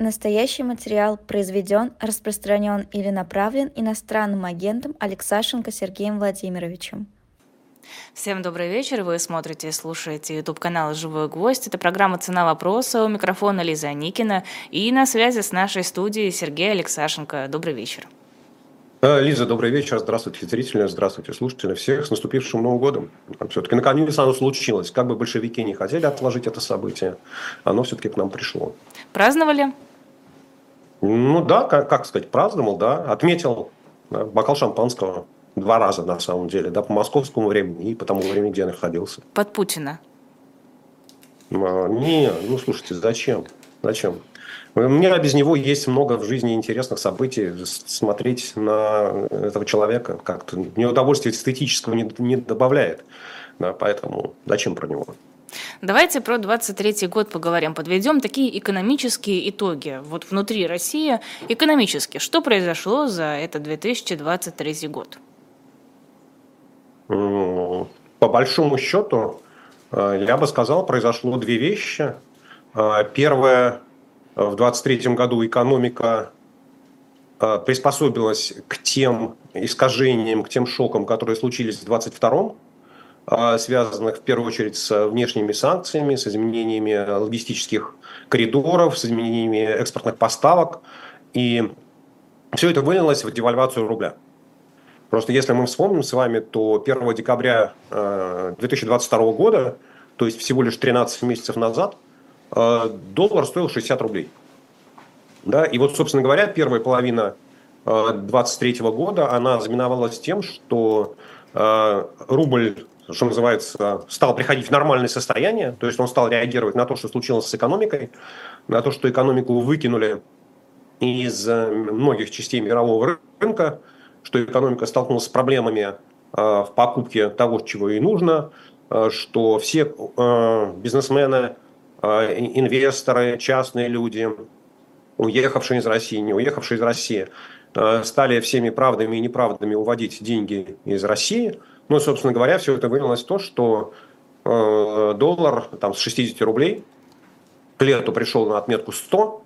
Настоящий материал произведен, распространен или направлен иностранным агентом Алексашенко Сергеем Владимировичем. Всем добрый вечер. Вы смотрите и слушаете YouTube канал «Живой гвоздь». Это программа «Цена вопроса». У микрофона Лиза Никина. И на связи с нашей студией Сергей Алексашенко. Добрый вечер. Э, Лиза, добрый вечер. Здравствуйте, зрители, здравствуйте, слушатели. Всех с наступившим Новым годом. Все-таки наконец оно случилось. Как бы большевики не хотели отложить это событие, оно все-таки к нам пришло. Праздновали? Ну да, как, как сказать, праздновал, да. Отметил да, бокал шампанского два раза на самом деле, да, по московскому времени и по тому времени, где я находился. Под Путина? А, не, ну слушайте, зачем? Зачем? У меня без него есть много в жизни интересных событий. Смотреть на этого человека как-то мне удовольствия эстетического не, не добавляет. Да, поэтому зачем про него? Давайте про 23 год поговорим. Подведем такие экономические итоги. Вот внутри России экономически. Что произошло за этот 2023 год? По большому счету, э, я бы сказал, произошло две вещи. Э, первое, в 2023 году экономика э, приспособилась к тем искажениям, к тем шокам, которые случились в 2022 а, связанных в первую очередь с внешними санкциями, с изменениями логистических коридоров, с изменениями экспортных поставок. И все это вылилось в девальвацию рубля. Просто если мы вспомним с вами, то 1 декабря 2022 э, года, то есть всего лишь 13 месяцев назад, э, доллар стоил 60 рублей. Да? И вот, собственно говоря, первая половина 2023 э, года, она знаменовалась тем, что рубль что называется, стал приходить в нормальное состояние, то есть он стал реагировать на то, что случилось с экономикой, на то, что экономику выкинули из э, многих частей мирового рынка, что экономика столкнулась с проблемами э, в покупке того, чего ей нужно, э, что все бизнесмены, инвесторы, частные люди, уехавшие из России, не уехавшие из России, стали всеми правдами и неправдами уводить деньги из России – ну, собственно говоря, все это вылилось в то, что э, доллар там, с 60 рублей к лету пришел на отметку 100,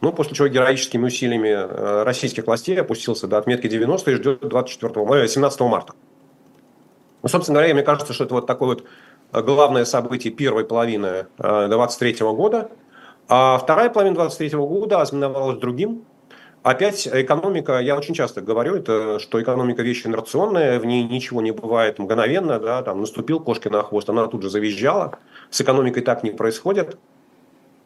ну, после чего героическими усилиями э, российских властей опустился до отметки 90 и ждет 24, 17 э, марта. Ну, собственно говоря, мне кажется, что это вот такое вот главное событие первой половины 2023 года. А вторая половина 2023 года ознаменовалась другим. Опять экономика, я очень часто говорю, это, что экономика вещь инерционная, в ней ничего не бывает мгновенно, да, там наступил кошки на хвост, она тут же завизжала. С экономикой так не происходит.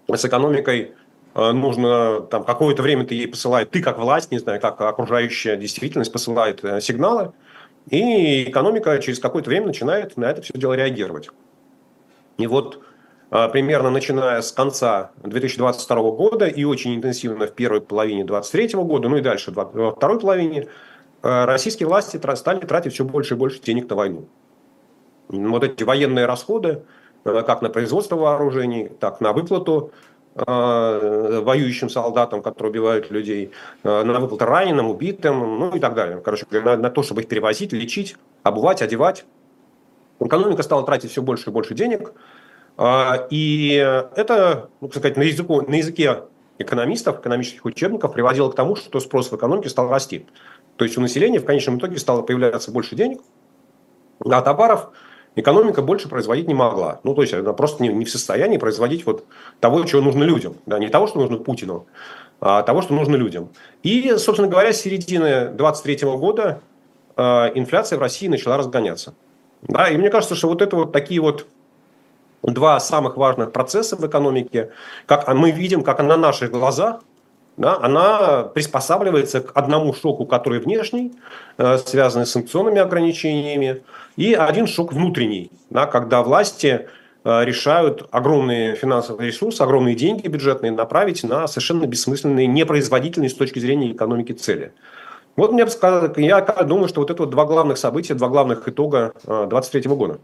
С экономикой э, нужно там какое-то время ты ей посылает, ты как власть, не знаю, как окружающая действительность посылает э, сигналы, и экономика через какое-то время начинает на это все дело реагировать. И вот примерно начиная с конца 2022 года и очень интенсивно в первой половине 2023 года, ну и дальше во второй половине, а, российские власти стали тратить все больше и больше денег на войну. Вот эти военные расходы, а, как на производство вооружений, так на выплату воюющим солдатам, которые убивают людей, на выплату раненым, убитым, ну и так далее. Короче, на, на то, чтобы их перевозить, лечить, обувать, одевать. Экономика стала тратить все больше и больше денег – а, и это, ну, сказать, на, языку, на языке экономистов, экономических учебников приводило к тому, что спрос в экономике стал расти. То есть у населения в конечном итоге стало появляться больше денег, а товаров экономика больше производить не могла. Ну, то есть она просто не, не в состоянии производить вот того, чего нужно людям. Да, не того, что нужно Путину, а того, что нужно людям. И, собственно говоря, с середины 2023 года э, инфляция в России начала разгоняться. Да, и мне кажется, что вот это вот такие вот два самых важных процесса в экономике, как мы видим, как на наших глазах да, она приспосабливается к одному шоку, который внешний, э, связанный с санкционными ограничениями, и один шок внутренний, да, когда власти э, решают огромные финансовые ресурсы, огромные деньги бюджетные направить на совершенно бессмысленные, непроизводительные с точки зрения экономики цели. Вот мне бы сказал, я думаю, что вот это вот два главных события, два главных итога 2023 э, года.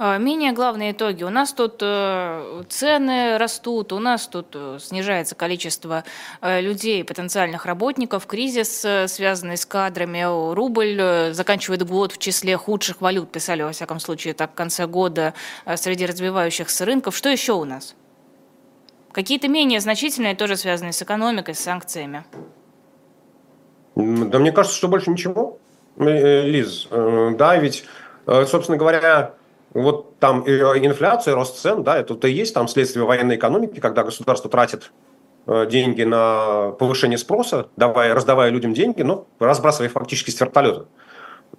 А, менее главные итоги. У нас тут э, цены растут, у нас тут э, снижается количество э, людей, потенциальных работников, кризис, связанный с кадрами, рубль заканчивает год в числе худших валют, писали, во всяком случае, так в конце года среди развивающихся рынков. Что еще у нас? Какие-то менее значительные, тоже связанные с экономикой, с санкциями? Да мне кажется, что больше ничего, Лиз. Да, ведь, собственно говоря, вот там инфляция, рост цен, да, это и есть там следствие военной экономики, когда государство тратит деньги на повышение спроса, давая, раздавая людям деньги, но разбрасывая фактически с вертолета.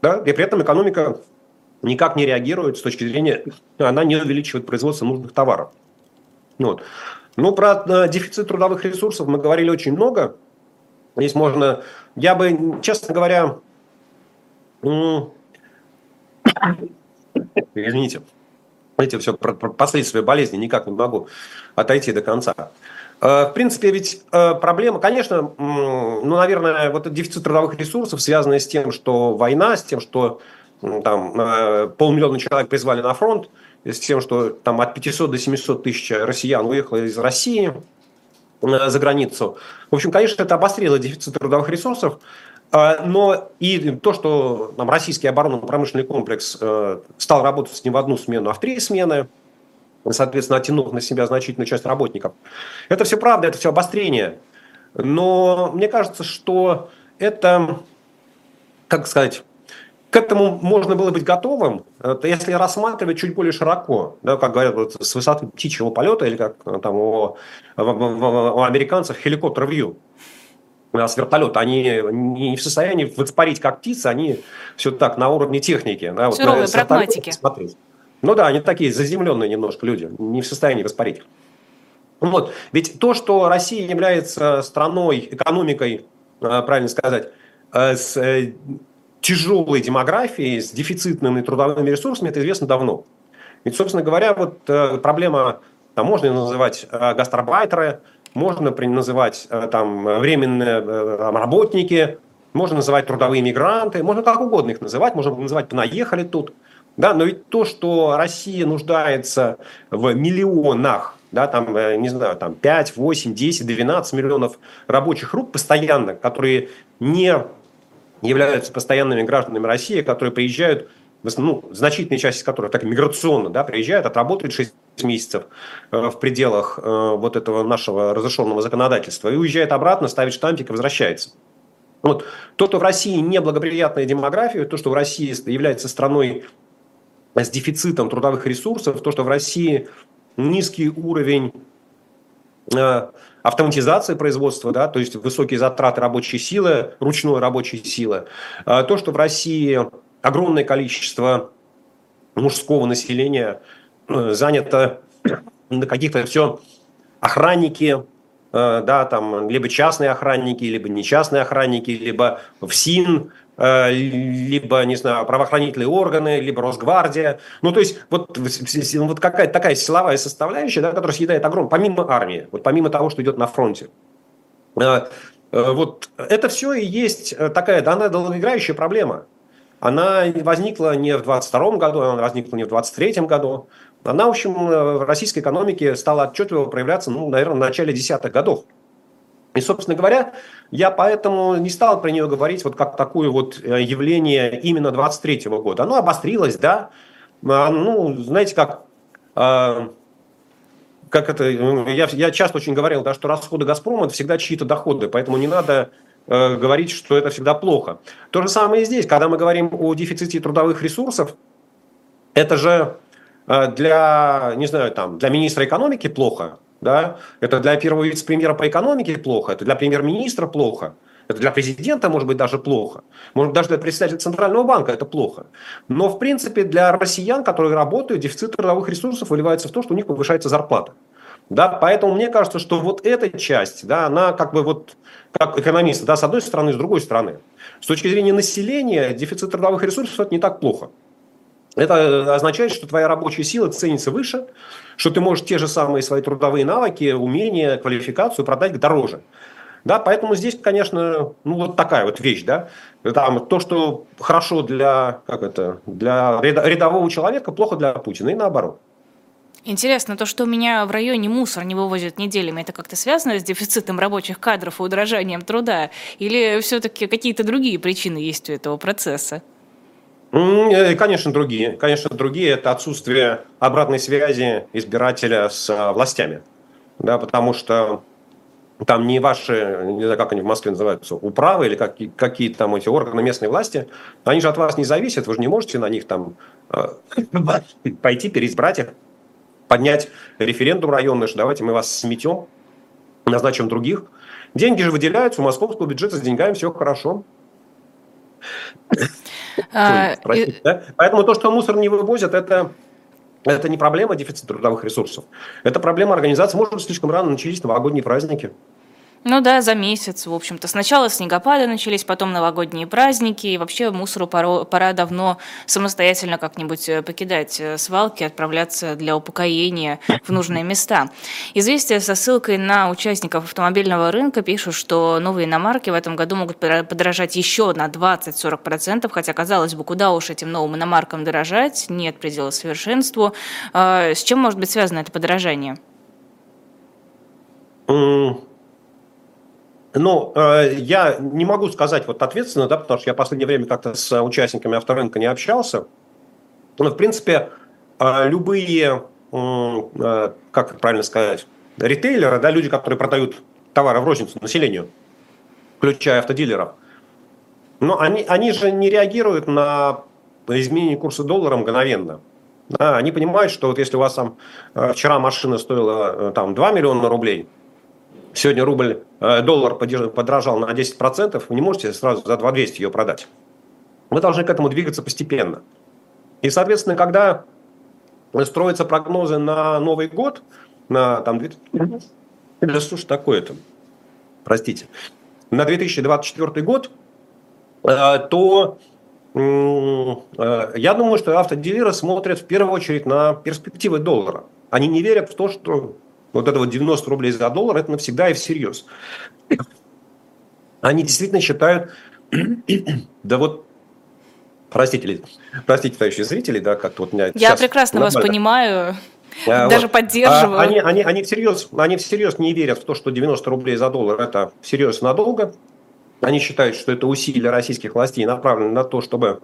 Да? И при этом экономика никак не реагирует с точки зрения, она не увеличивает производство нужных товаров. Вот. Ну, про дефицит трудовых ресурсов мы говорили очень много. Здесь можно... Я бы, честно говоря... Извините. Эти все последствия болезни никак не могу отойти до конца. Э, в принципе, ведь э, проблема, конечно, ну, наверное, вот дефицит трудовых ресурсов, связанный с тем, что война, с тем, что там э, полмиллиона человек призвали на фронт, с тем, что там от 500 до 700 тысяч россиян уехало из России за границу. В общем, конечно, это обострило дефицит трудовых ресурсов, но и то, что там, российский оборонно-промышленный комплекс стал работать не в одну смену, а в три смены – соответственно, оттянув на себя значительную часть работников. Это все правда, это все обострение. Но мне кажется, что это, как сказать, к этому можно было быть готовым, если рассматривать чуть более широко, да, как говорят, вот, с высоты птичьего полета, или как там у, у, у американцев хеликоптер вью с вертолета, они не в состоянии воспарить как птицы, они все так на уровне техники. Да, Суровые вот, прагматики. Смотреть. Ну да, они такие заземленные немножко люди, не в состоянии воспарить. Вот. Ведь то, что Россия является страной, экономикой, э, правильно сказать, э, с э, тяжелой демографией, с дефицитными трудовыми ресурсами, это известно давно. Ведь, собственно говоря, вот проблема, там можно называть гастарбайтеры, можно называть там временные работники, можно называть трудовые мигранты, можно как угодно их называть, можно называть «понаехали тут». Да, но ведь то, что Россия нуждается в миллионах, да, там, э, не знаю, там 5, 8, 10, 12 миллионов рабочих рук постоянно, которые не являются постоянными гражданами России, которые приезжают, ну, значительная часть из которых так миграционно, да, приезжают, отработают 6 месяцев э, в пределах э, вот этого нашего разрешенного законодательства и уезжает обратно, ставит штампик и возвращается. Вот. То, что в России неблагоприятная демография, то, что в России является страной с дефицитом трудовых ресурсов, то, что в России низкий уровень э, автоматизации производства, да, то есть высокие затраты рабочей силы, ручной рабочей силы, то, что в России огромное количество мужского населения занято на каких-то все охранники, да, там, либо частные охранники, либо не частные охранники, либо в СИН, Э, либо, не знаю, правоохранительные органы, либо Росгвардия. Ну, то есть, вот, вот какая-то такая силовая составляющая, да, которая съедает огромное, помимо армии, вот помимо того, что идет на фронте. Э, э, вот это все и есть такая, да, она долгоиграющая проблема. Она возникла не в 22 году, она возникла не в 23 году. Она, в общем, в российской экономике стала отчетливо проявляться, ну, наверное, в начале десятых годов. И, собственно говоря, я поэтому не стал про нее говорить вот как такое вот э, явление именно 23 года. Оно обострилось, да. А, ну, знаете, как, а, как это, я, я часто очень говорил, да, что расходы «Газпрома» – это всегда чьи-то доходы, поэтому не надо э, говорить, что это всегда плохо. То же самое и здесь, когда мы говорим о дефиците трудовых ресурсов, это же э, для, не знаю, там, для министра экономики плохо, да? Это для первого вице-премьера по экономике плохо, это для премьер-министра плохо, это для президента, может быть, даже плохо. Может, даже для председателя Центрального банка это плохо. Но, в принципе, для россиян, которые работают, дефицит трудовых ресурсов выливается в то, что у них повышается зарплата. Да, поэтому мне кажется, что вот эта часть, да, она как бы вот как экономист, да, с одной стороны, с другой стороны. С точки зрения населения, дефицит трудовых ресурсов это не так плохо. Это означает, что твоя рабочая сила ценится выше, что ты можешь те же самые свои трудовые навыки, умения, квалификацию продать дороже. Да, поэтому здесь, конечно, ну вот такая вот вещь, да. Там то, что хорошо для, как это, для рядового человека, плохо для Путина и наоборот. Интересно, то, что у меня в районе мусор не вывозят неделями, это как-то связано с дефицитом рабочих кадров и удорожанием труда? Или все-таки какие-то другие причины есть у этого процесса? Э, конечно, другие. Конечно, другие – это отсутствие обратной связи избирателя с а, властями. да, потому что там не ваши, не знаю, как они в Москве называются, управы или какие, какие там эти органы местной власти, они же от вас не зависят, вы же не можете на них там э, пойти, переизбрать их, поднять референдум районный, что давайте мы вас сметем, назначим других. Деньги же выделяются, у московского бюджета с деньгами все хорошо. А, Поэтому то, что мусор не вывозят, это это не проблема дефицита трудовых ресурсов. Это проблема организации. Может, слишком рано начались новогодние праздники. Ну да, за месяц, в общем-то. Сначала снегопады начались, потом новогодние праздники, и вообще мусору пора, пора давно самостоятельно как-нибудь э, покидать э, свалки, отправляться для упокоения в нужные места. Известия со ссылкой на участников автомобильного рынка пишут, что новые иномарки в этом году могут подорожать еще на 20-40%, хотя, казалось бы, куда уж этим новым иномаркам дорожать, нет предела совершенству. А, с чем может быть связано это подорожание? Ну, э, я не могу сказать вот ответственно, да, потому что я в последнее время как-то с участниками авторынка не общался. Но, в принципе, э, любые, э, как правильно сказать, ритейлеры, да, люди, которые продают товары в розницу населению, включая автодилеров, но они, они же не реагируют на изменение курса доллара мгновенно. Да, они понимают, что вот если у вас там вчера машина стоила там 2 миллиона рублей, сегодня рубль, э, доллар подорожал на 10%, вы не можете сразу за 2200 ее продать. Мы должны к этому двигаться постепенно. И, соответственно, когда строятся прогнозы на Новый год, на там, да что ж такое-то, простите, на 2024 год, э, то э, я думаю, что автодилеры смотрят в первую очередь на перспективы доллара. Они не верят в то, что вот это вот 90 рублей за доллар, это навсегда и всерьез. Они действительно считают, да вот Простите, простите, товарищи зрители, да, как-то вот меня Я прекрасно вас понимаю, а, даже вот. поддерживаю. А, они, они, они, всерьез, они всерьез не верят в то, что 90 рублей за доллар – это всерьез надолго. Они считают, что это усилия российских властей направлены на то, чтобы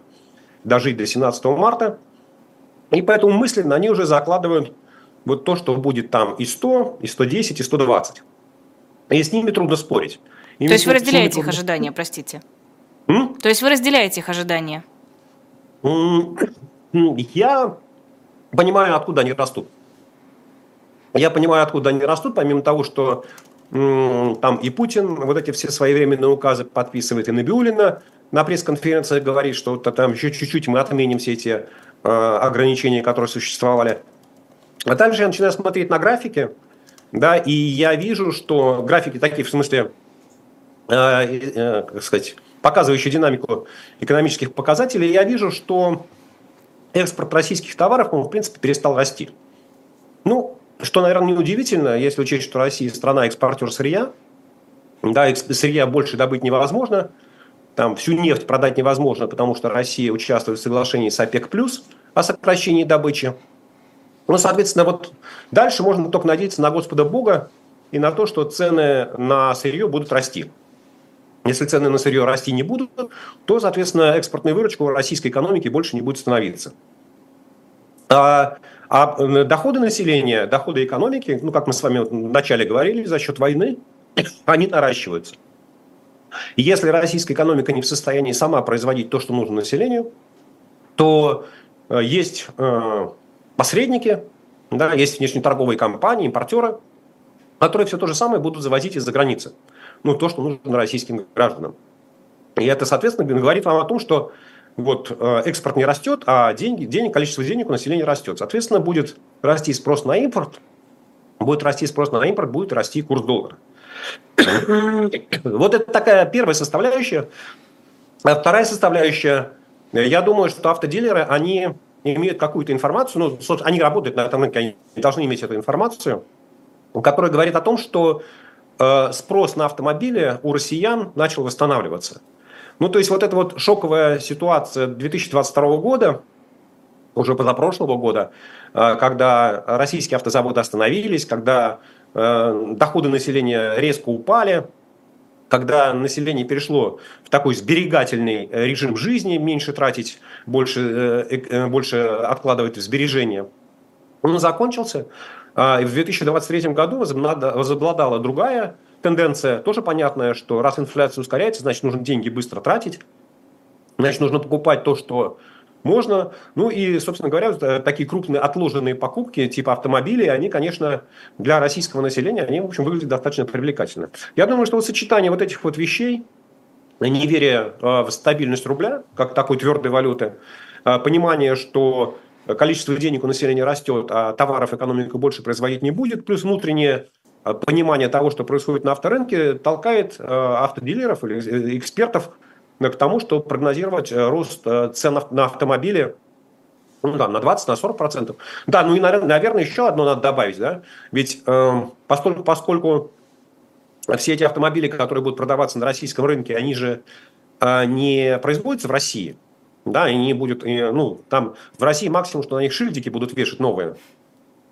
дожить до 17 марта. И поэтому мысленно они уже закладывают вот то, что будет там и 100, и 110, и 120. И с ними трудно спорить. И то есть вы разделяете их ожидания, простите? М? То есть вы разделяете их ожидания? Я понимаю, откуда они растут. Я понимаю, откуда они растут, помимо того, что там и Путин вот эти все своевременные указы подписывает, и Набиулина на пресс-конференции говорит, что там еще чуть-чуть мы отменим все эти э, ограничения, которые существовали. А дальше я начинаю смотреть на графики, да, и я вижу, что графики такие, в смысле, э, э, как сказать, показывающие динамику экономических показателей, я вижу, что экспорт российских товаров, он, в принципе, перестал расти. Ну, что, наверное, неудивительно, если учесть, что Россия страна экспортер сырья, да, сырья больше добыть невозможно, там всю нефть продать невозможно, потому что Россия участвует в соглашении с ОПЕК+, о сокращении добычи. Ну, соответственно, вот дальше можно только надеяться на Господа Бога и на то, что цены на сырье будут расти. Если цены на сырье расти не будут, то, соответственно, экспортная выручка у российской экономики больше не будет становиться. А, а доходы населения, доходы экономики, ну, как мы с вами вначале говорили, за счет войны, они наращиваются. Если российская экономика не в состоянии сама производить то, что нужно населению, то э, есть э, посредники, да, есть внешнеторговые компании, импортеры, которые все то же самое будут завозить из-за границы. Ну, то, что нужно российским гражданам. И это, соответственно, говорит вам о том, что вот э, экспорт не растет, а деньги, денег, количество денег у населения растет. Соответственно, будет расти спрос на импорт, будет расти спрос на импорт, будет расти курс доллара. Вот это такая первая составляющая. А вторая составляющая, я думаю, что автодилеры, они имеют какую-то информацию, ну, собственно, они работают на этом рынке, они должны иметь эту информацию, которая говорит о том, что э, спрос на автомобили у россиян начал восстанавливаться. Ну, то есть вот эта вот шоковая ситуация 2022 года, уже позапрошлого года, э, когда российские автозаводы остановились, когда э, доходы населения резко упали, когда население перешло в такой сберегательный э, режим жизни, меньше тратить, больше, э, э, больше откладывать в сбережения, он закончился. А, и в 2023 году возобладала другая тенденция, тоже понятная, что раз инфляция ускоряется, значит, нужно деньги быстро тратить, значит, нужно покупать то, что можно. Ну и, собственно говоря, такие крупные отложенные покупки типа автомобилей, они, конечно, для российского населения, они, в общем, выглядят достаточно привлекательно. Я думаю, что вот сочетание вот этих вот вещей, неверие а, в стабильность рубля, как такой твердой валюты, а, понимание, что количество денег у населения растет, а товаров экономика больше производить не будет, плюс внутреннее а, понимание того, что происходит на авторынке, толкает автодилеров или э, экспертов к тому, что прогнозировать э, рост э, цен на автомобили ну, да, на 20, на 40 процентов. Да, ну и, наверное, еще одно надо добавить, да, ведь э, поскольку, поскольку все эти автомобили, которые будут продаваться на российском рынке, они же э, не производятся в России, да, и не будет, ну, там в России максимум, что на них шильдики будут вешать новые,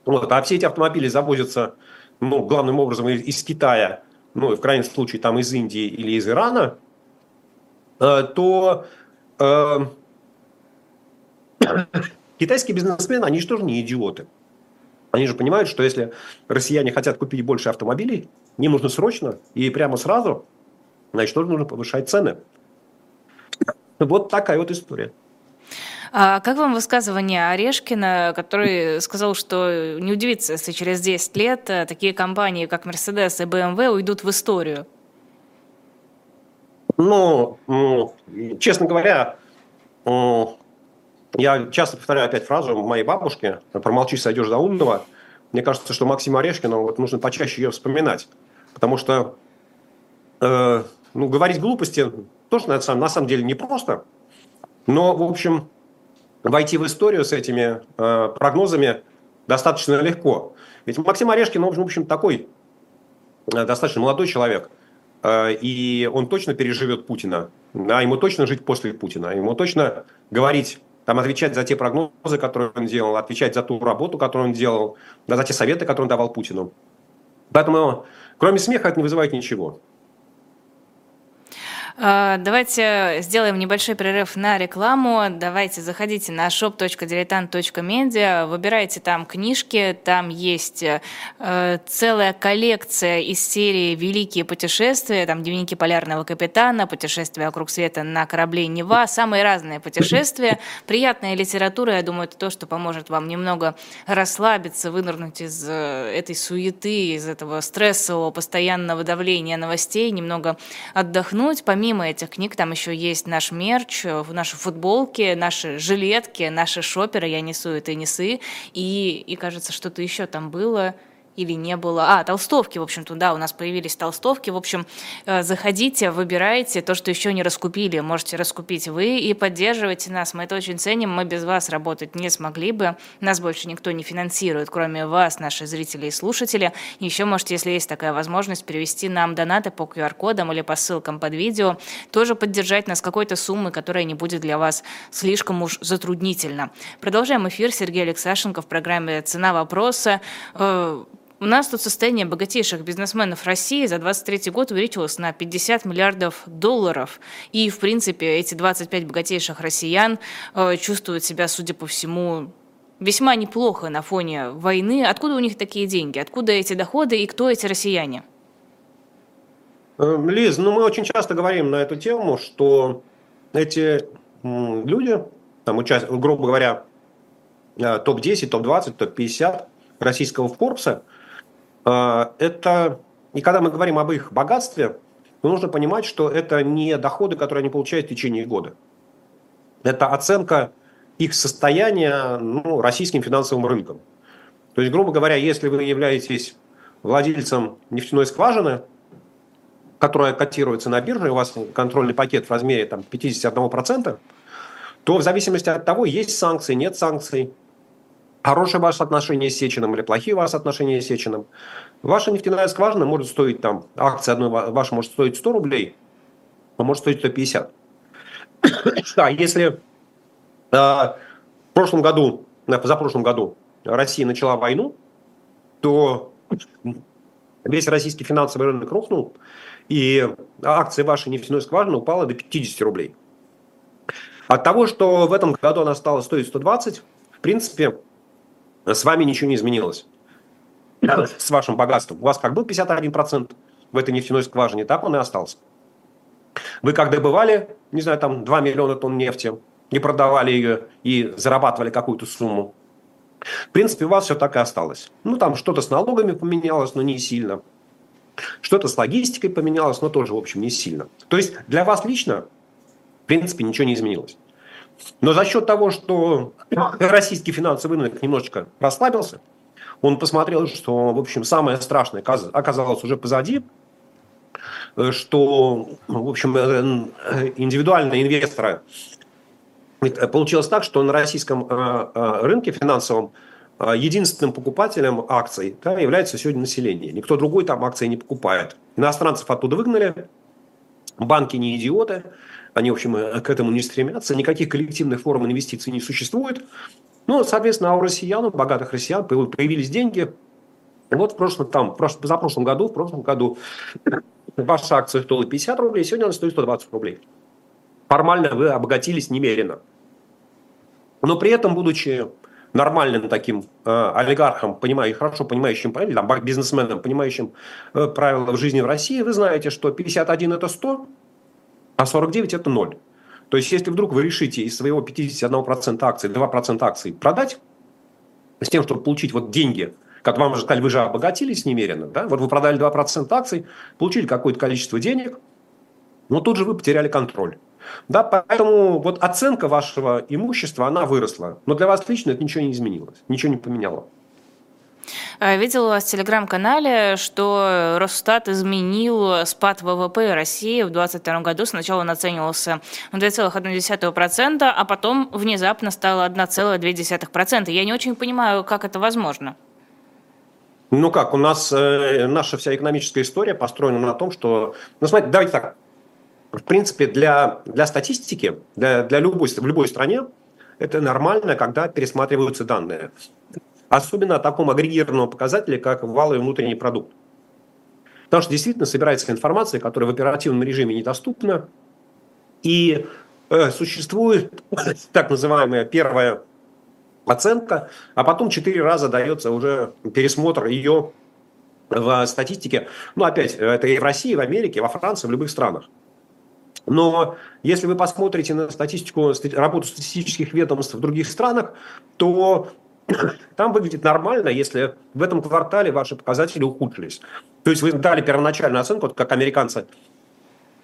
вот, а все эти автомобили завозятся, ну, главным образом из, Китая, ну, в крайнем случае, там из Индии или из Ирана, Э, то э, китайские бизнесмены, они же тоже не идиоты. Они же понимают, что если россияне хотят купить больше автомобилей, им нужно срочно и прямо сразу, значит, тоже нужно повышать цены. Вот такая вот история. А как вам высказывание Орешкина, который сказал, что не удивится, если через 10 лет э, такие компании, как Mercedes и BMW, уйдут в историю? Ну, честно говоря, я часто повторяю опять фразу моей бабушки «промолчи, сойдешь за умного». Мне кажется, что Максима Орешкина вот нужно почаще ее вспоминать. Потому что э, ну, говорить глупости тоже на самом, на самом деле непросто. Но, в общем, войти в историю с этими э, прогнозами достаточно легко. Ведь Максим Орешкин, в общем, такой э, достаточно молодой человек – Э, и он точно переживет Путина, да, ему точно жить после Путина, ему точно говорить, там, отвечать за те прогнозы, которые он делал, отвечать за ту работу, которую он делал, за те советы, которые он давал Путину. Поэтому, кроме смеха, это не вызывает ничего. А, давайте сделаем небольшой перерыв на рекламу. Давайте заходите на shop.diletant.media, выбирайте там книжки, там есть э, целая коллекция из серии «Великие путешествия», там «Дневники полярного капитана», «Путешествия вокруг света на корабле Нева», самые разные путешествия. Приятная литература, я думаю, это то, что поможет вам немного расслабиться, вынырнуть из э, этой суеты, из этого стрессового постоянного давления новостей, немного отдохнуть. Помимо помимо этих книг там еще есть наш мерч, э, наши футболки, наши жилетки, наши шоперы «Я несу и ты несы». И, и кажется, что-то еще там было – или не было. А, толстовки, в общем-то, да, у нас появились толстовки. В общем, э, заходите, выбирайте то, что еще не раскупили. Можете раскупить вы и поддерживайте нас. Мы это очень ценим. Мы без вас работать не смогли бы. Нас больше никто не финансирует, кроме вас, наши зрители и слушатели. Еще можете, если есть такая возможность, перевести нам донаты по QR-кодам или по ссылкам под видео. Тоже поддержать нас какой-то суммы, которая не будет для вас слишком уж затруднительно. Продолжаем эфир. Сергей Алексашенко в программе «Цена вопроса». У нас тут состояние богатейших бизнесменов России за 2023 год увеличилось на 50 миллиардов долларов. И, в принципе, эти 25 богатейших россиян э, чувствуют себя, судя по всему, весьма неплохо на фоне войны. Откуда у них такие деньги? Откуда эти доходы и кто эти россияне? Э, Лиз, ну мы очень часто говорим на эту тему, что эти люди, там, грубо говоря, э, топ-10, топ-20, топ-50 российского Форбса – это, и когда мы говорим об их богатстве, нужно понимать, что это не доходы, которые они получают в течение года. Это оценка их состояния ну, российским финансовым рынком. То есть, грубо говоря, если вы являетесь владельцем нефтяной скважины, которая котируется на бирже, у вас контрольный пакет в размере там, 51%, то в зависимости от того, есть санкции, нет санкций, хорошие ваши отношения с Сечиным или плохие ваши отношения с Сечиным. Ваша нефтяная скважина может стоить там, акция одной ваша может стоить 100 рублей, а может стоить 150. А если э, в прошлом году, за прошлом году Россия начала войну, то весь российский финансовый рынок рухнул, и акция вашей нефтяной скважины упала до 50 рублей. От того, что в этом году она стала стоить 120, в принципе, с вами ничего не изменилось. с вашим богатством. У вас как был 51% в этой нефтяной скважине, так он и остался. Вы как добывали, не знаю, там 2 миллиона тонн нефти, и продавали ее, и зарабатывали какую-то сумму. В принципе, у вас все так и осталось. Ну, там что-то с налогами поменялось, но не сильно. Что-то с логистикой поменялось, но тоже, в общем, не сильно. То есть для вас лично, в принципе, ничего не изменилось. Но за счет того, что российский финансовый рынок немножечко расслабился, он посмотрел, что, в общем, самое страшное оказалось уже позади, э, что, в общем, э, э, индивидуальные инвесторы Получилось так, что на российском рынке финансовом единственным покупателем акций да, является сегодня население. Никто другой там акции не покупает. Иностранцев оттуда выгнали, банки не идиоты, они, в общем, к этому не стремятся, никаких коллективных форм инвестиций не существует. Ну, соответственно, а у россиян, у богатых россиян появились деньги. Вот в прошлом, там, в позапрошлом году, в прошлом году ваша акция стоила 50 рублей, сегодня она стоит 120 рублей. Формально вы обогатились немерено. Но при этом, будучи нормальным таким э, олигархом, понимающим, хорошо понимающим правила, там, бизнесменом, понимающим э, правила в жизни в России, вы знаете, что 51 это 100, а 49 это 0. То есть, если вдруг вы решите из своего 51% акций 2% акций продать, с тем, чтобы получить вот деньги, как вам уже сказали, вы же обогатились немерено, да? вот вы продали 2% акций, получили какое-то количество денег, но тут же вы потеряли контроль. Да, поэтому вот оценка вашего имущества, она выросла. Но для вас лично это ничего не изменилось, ничего не поменяло. А, видела у вас в телеграм-канале, что Росстат изменил спад ВВП России в 2022 году. Сначала он оценивался на 2,1%, а потом внезапно стало 1,2%. Я не очень понимаю, как это возможно. Ну как, у нас э, наша вся экономическая история построена на том, что... Ну смотрите, давайте так. В принципе, для, для статистики, для, для любой, в любой стране это нормально, когда пересматриваются данные. Особенно о таком агрегированном показателе, как валовый внутренний продукт. Потому что действительно собирается информация, которая в оперативном режиме недоступна. И э, существует так называемая первая оценка, а потом четыре раза дается уже пересмотр ее в статистике. Ну, опять, это и в России, и в Америке, и во Франции, в любых странах. Но если вы посмотрите на статистику, работу статистических ведомств в других странах, то там выглядит нормально, если в этом квартале ваши показатели ухудшились. То есть вы дали первоначальную оценку, вот как американцы,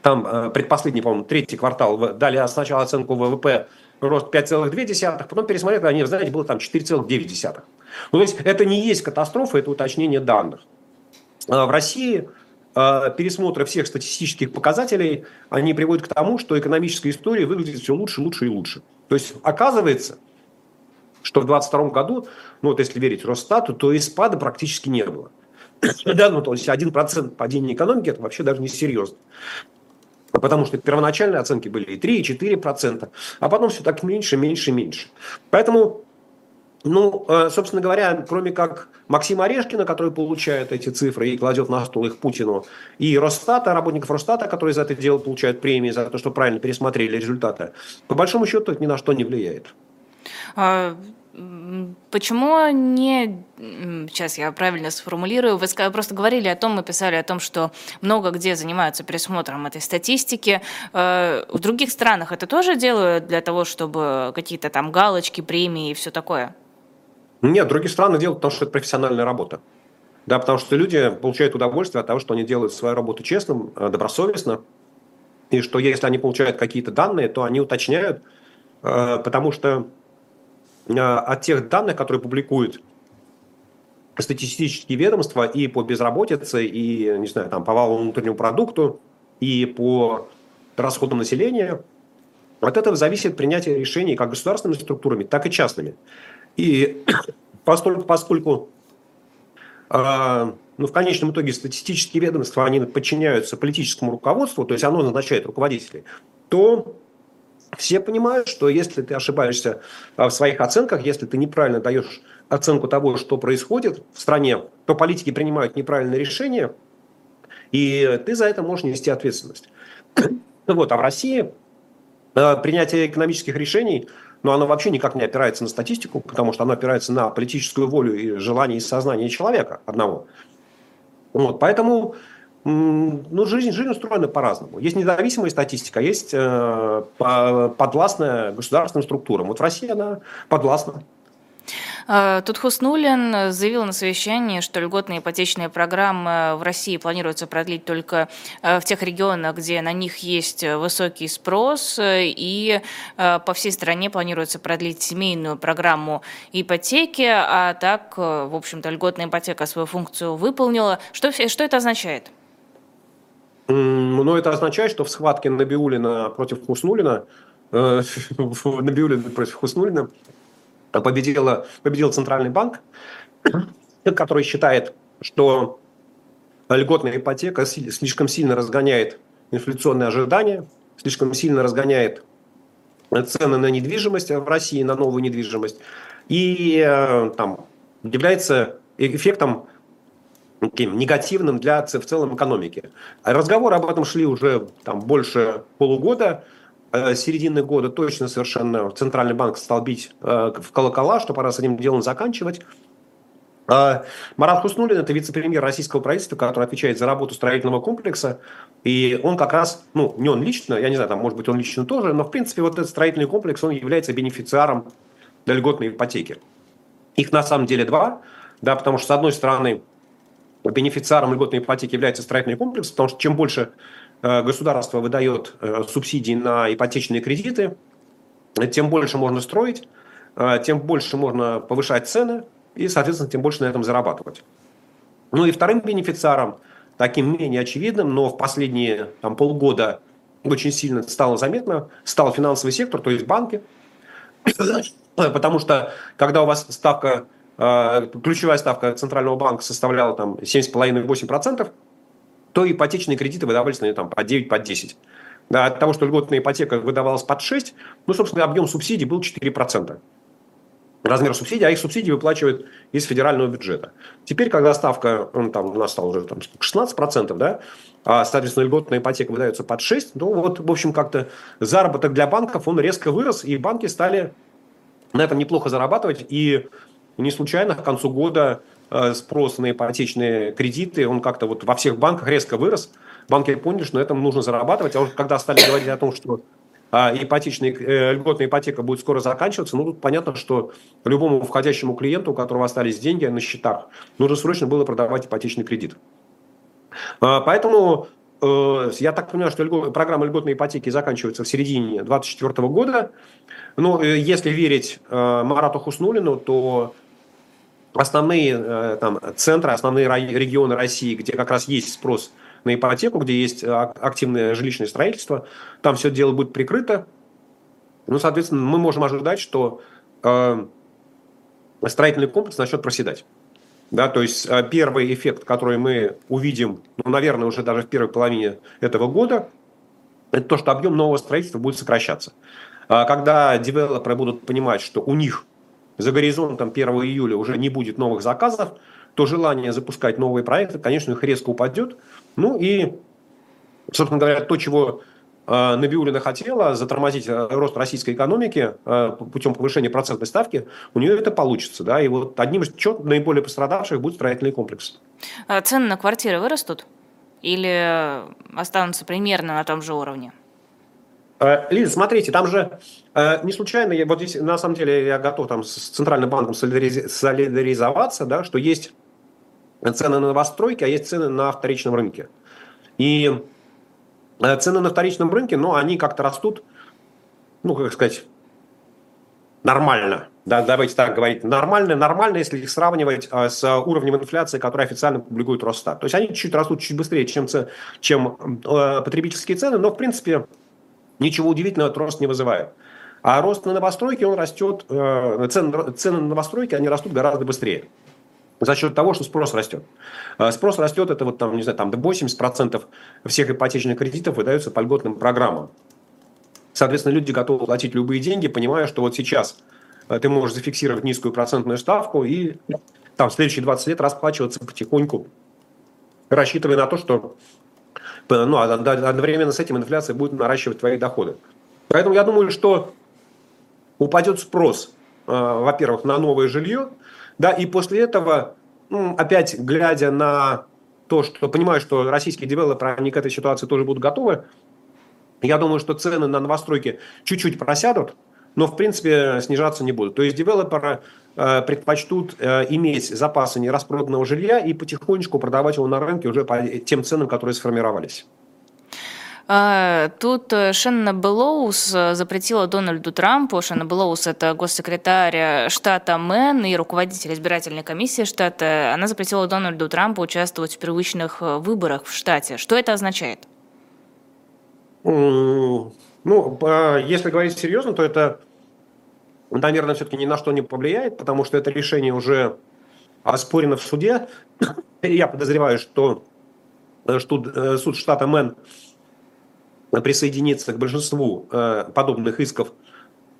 там э, предпоследний, по-моему, третий квартал, дали сначала оценку ВВП рост 5,2, потом пересмотрели, они, знаете, было там 4,9. Ну, то есть это не есть катастрофа, это уточнение данных. А в России э, пересмотры всех статистических показателей, они приводят к тому, что экономическая история выглядит все лучше, лучше и лучше. То есть оказывается, что в 2022 году, ну вот если верить Росстату, то и спада практически не было. да, ну то есть 1% падения экономики это вообще даже не серьезно. Потому что первоначальные оценки были и 3, и 4%, а потом все так меньше, меньше, меньше. Поэтому, ну, э, собственно говоря, кроме как Максима Орешкина, который получает эти цифры и кладет на стол их Путину, и Росстата, работников Росстата, которые за это дело получают премии, за то, что правильно пересмотрели результаты, по большому счету это ни на что не влияет. А, почему не... Сейчас я правильно сформулирую. Вы просто говорили о том, мы писали о том, что много где занимаются пересмотром этой статистики. А, в других странах это тоже делают для того, чтобы какие-то там галочки, премии и все такое? Нет, другие страны делают, потому что это профессиональная работа. Да, потому что люди получают удовольствие от того, что они делают свою работу честно, э, добросовестно. И что если они получают какие-то данные, то они уточняют, э, потому что от тех данных, которые публикуют статистические ведомства и по безработице, и, не знаю, там, по валовому внутреннему продукту, и по расходам населения, от этого зависит принятие решений как государственными структурами, так и частными. И поскольку, поскольку э, ну, в конечном итоге статистические ведомства, они подчиняются политическому руководству, то есть оно назначает руководителей, то все понимают, что если ты ошибаешься а, в своих оценках, если ты неправильно даешь оценку того, что происходит в стране, то политики принимают неправильные решения, и ты за это можешь нести ответственность. Вот, а в России а, принятие экономических решений но оно вообще никак не опирается на статистику, потому что оно опирается на политическую волю и желание и сознание человека одного. Вот, поэтому ну, жизнь, жизнь устроена по-разному. Есть независимая статистика, есть э, подвластная государственным структурам. Вот в России она подвластна. А, тут Хуснулин заявил на совещании, что льготные ипотечные программы в России планируется продлить только э, в тех регионах, где на них есть высокий спрос, и э, по всей стране планируется продлить семейную программу ипотеки, а так, э, в общем-то, льготная ипотека свою функцию выполнила. Что, что это означает? Ну, это означает, что в схватке Набиулина против Хуснулина, э, Набиулина против Хуснулина победила, победил Центральный банк, который считает, что льготная ипотека слишком сильно разгоняет инфляционные ожидания, слишком сильно разгоняет цены на недвижимость в России, на новую недвижимость, и э, там является эффектом таким негативным для в целом экономики. Разговоры об этом шли уже там, больше полугода, э, середины года точно совершенно Центральный банк стал бить э, в колокола, что пора с этим делом заканчивать. А Марат Хуснулин – это вице-премьер российского правительства, который отвечает за работу строительного комплекса. И он как раз, ну, не он лично, я не знаю, там, может быть, он лично тоже, но, в принципе, вот этот строительный комплекс, он является бенефициаром льготной ипотеки. Их на самом деле два, да, потому что, с одной стороны, бенефициаром льготной ипотеки является строительный комплекс, потому что чем больше э, государство выдает э, субсидий на ипотечные кредиты, тем больше можно строить, э, тем больше можно повышать цены и, соответственно, тем больше на этом зарабатывать. Ну и вторым бенефициаром, таким менее очевидным, но в последние там, полгода очень сильно стало заметно, стал финансовый сектор, то есть банки. Потому что когда у вас ставка ключевая ставка Центрального банка составляла там 7,5-8%, то ипотечные кредиты выдавались на там, по 9, по 10. Да, от того, что льготная ипотека выдавалась под 6, ну, собственно, объем субсидий был 4%. Размер субсидий, а их субсидии выплачивают из федерального бюджета. Теперь, когда ставка, он там, у нас стала уже там, 16%, да, а, соответственно, льготная ипотека выдается под 6, ну, вот, в общем, как-то заработок для банков, он резко вырос, и банки стали на этом неплохо зарабатывать, и и не случайно к концу года э, спрос на ипотечные кредиты, он как-то вот во всех банках резко вырос. Банки поняли, что на этом нужно зарабатывать. А уже когда стали говорить о том, что а, ипотечная, э, льготная ипотека будет скоро заканчиваться, ну тут понятно, что любому входящему клиенту, у которого остались деньги на счетах, нужно срочно было продавать ипотечный кредит. А, поэтому э, я так понимаю, что программа льготной ипотеки заканчивается в середине 2024 года. Но если верить Марату Хуснулину, то основные э, там, центры, основные регионы России, где как раз есть спрос на ипотеку, где есть э, активное жилищное строительство, там все дело будет прикрыто. Ну, соответственно, мы можем ожидать, что э, строительный комплекс начнет проседать. Да, то есть э, первый эффект, который мы увидим, ну, наверное, уже даже в первой половине этого года, это то, что объем нового строительства будет сокращаться. А когда девелоперы будут понимать, что у них за горизонтом 1 июля уже не будет новых заказов, то желание запускать новые проекты, конечно, их резко упадет. Ну и, собственно говоря, то, чего э, Набиулина хотела, затормозить э, рост российской экономики э, путем повышения процентной ставки, у нее это получится. Да? И вот одним из наиболее пострадавших будет строительный комплекс. А цены на квартиры вырастут? Или останутся примерно на том же уровне? Э, Лиза, смотрите, там же э, не случайно, я, вот здесь на самом деле я готов там с Центральным банком солидаризоваться, да, что есть цены на новостройки, а есть цены на вторичном рынке. И э, цены на вторичном рынке, ну, они как-то растут, ну, как сказать, нормально. Да, давайте так говорить. Нормально, нормально, если их сравнивать с уровнем инфляции, который официально публикует Росстат. То есть они чуть-чуть растут чуть быстрее, чем, чем э, потребительские цены, но в принципе Ничего удивительного этот рост не вызывает. А рост на новостройки, он растет, э, цены, цены на новостройки, они растут гораздо быстрее. За счет того, что спрос растет. Э, спрос растет, это вот там, не знаю, там до 80% всех ипотечных кредитов выдаются по льготным программам. Соответственно, люди готовы платить любые деньги, понимая, что вот сейчас э, ты можешь зафиксировать низкую процентную ставку и там в следующие 20 лет расплачиваться потихоньку, рассчитывая на то, что ну, одновременно с этим инфляция будет наращивать твои доходы. Поэтому я думаю, что упадет спрос, во-первых, на новое жилье, да, и после этого, ну, опять глядя на то, что понимаю, что российские девелоперы, они к этой ситуации тоже будут готовы, я думаю, что цены на новостройки чуть-чуть просядут, но в принципе снижаться не будут. То есть девелоперы предпочтут э, иметь запасы нераспроданного жилья и потихонечку продавать его на рынке уже по тем ценам, которые сформировались. А, тут э, Шенна Белоус э, запретила Дональду Трампу, Шенна Белоус – это госсекретарь штата Мэн и руководитель избирательной комиссии штата, она запретила Дональду Трампу участвовать в первичных э, выборах в штате. Что это означает? Ну, если говорить серьезно, то это, наверное, все-таки ни на что не повлияет, потому что это решение уже оспорено в суде. Я подозреваю, что суд штата Мэн присоединиться к большинству э, подобных исков,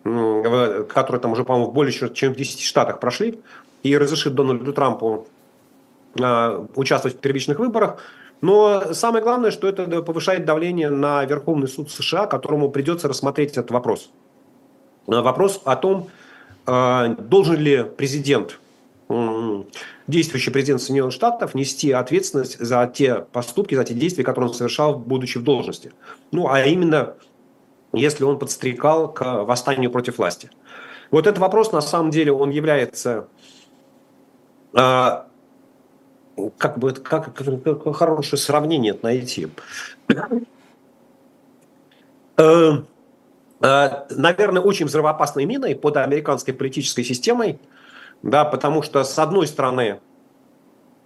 которые там уже, по-моему, более чем в 10 штатах прошли, и разрешит Дональду Трампу э, участвовать в первичных выборах. Но самое главное, что это повышает давление на Верховный суд США, которому придется рассмотреть этот вопрос. Э, вопрос о том, должен ли президент действующий президент Соединенных Штатов нести ответственность за те поступки, за те действия, которые он совершал, будучи в должности. Ну, а именно, если он подстрекал к восстанию против власти. Вот этот вопрос, на самом деле, он является а, как бы как, как хорошее сравнение найти. Э, э, наверное, очень взрывоопасной миной под американской политической системой – да, потому что, с одной стороны,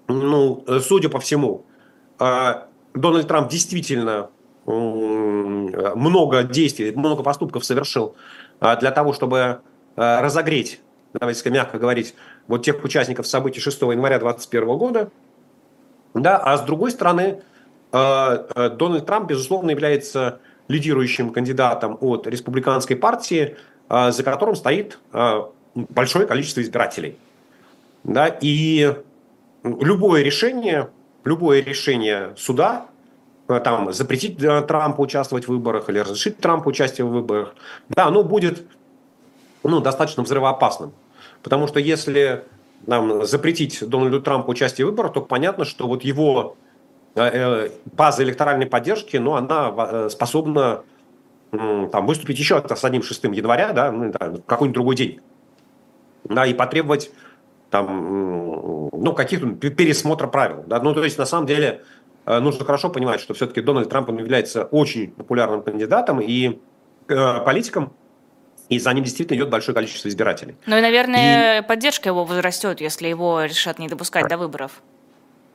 ну, судя по всему, а, Дональд Трамп действительно много действий, много поступков совершил а, для того, чтобы разогреть, давайте мягко говорить, вот тех участников событий 6 января 2021 года. Да, а с другой стороны, Дональд Трамп, безусловно, является лидирующим кандидатом от республиканской партии, за которым стоит большое количество избирателей. Да, и любое решение, любое решение суда, э, там, запретить Трампу участвовать в выборах или разрешить Трампу участие в выборах, да, оно будет ну, достаточно взрывоопасным. Потому что если нам запретить Дональду Трампу участие в выборах, то понятно, что вот его база электоральной поддержки, ну, она способна там, выступить еще с одним 6 января, да, ну, да, какой-нибудь другой день да, и потребовать там, ну, каких-то пересмотра правил. Да? Ну, то есть, на самом деле, э, нужно хорошо понимать, что все-таки Дональд Трамп он является очень популярным кандидатом и э, политиком, и за ним действительно идет большое количество избирателей. Ну и, наверное, и... поддержка его возрастет, если его решат не допускать до выборов.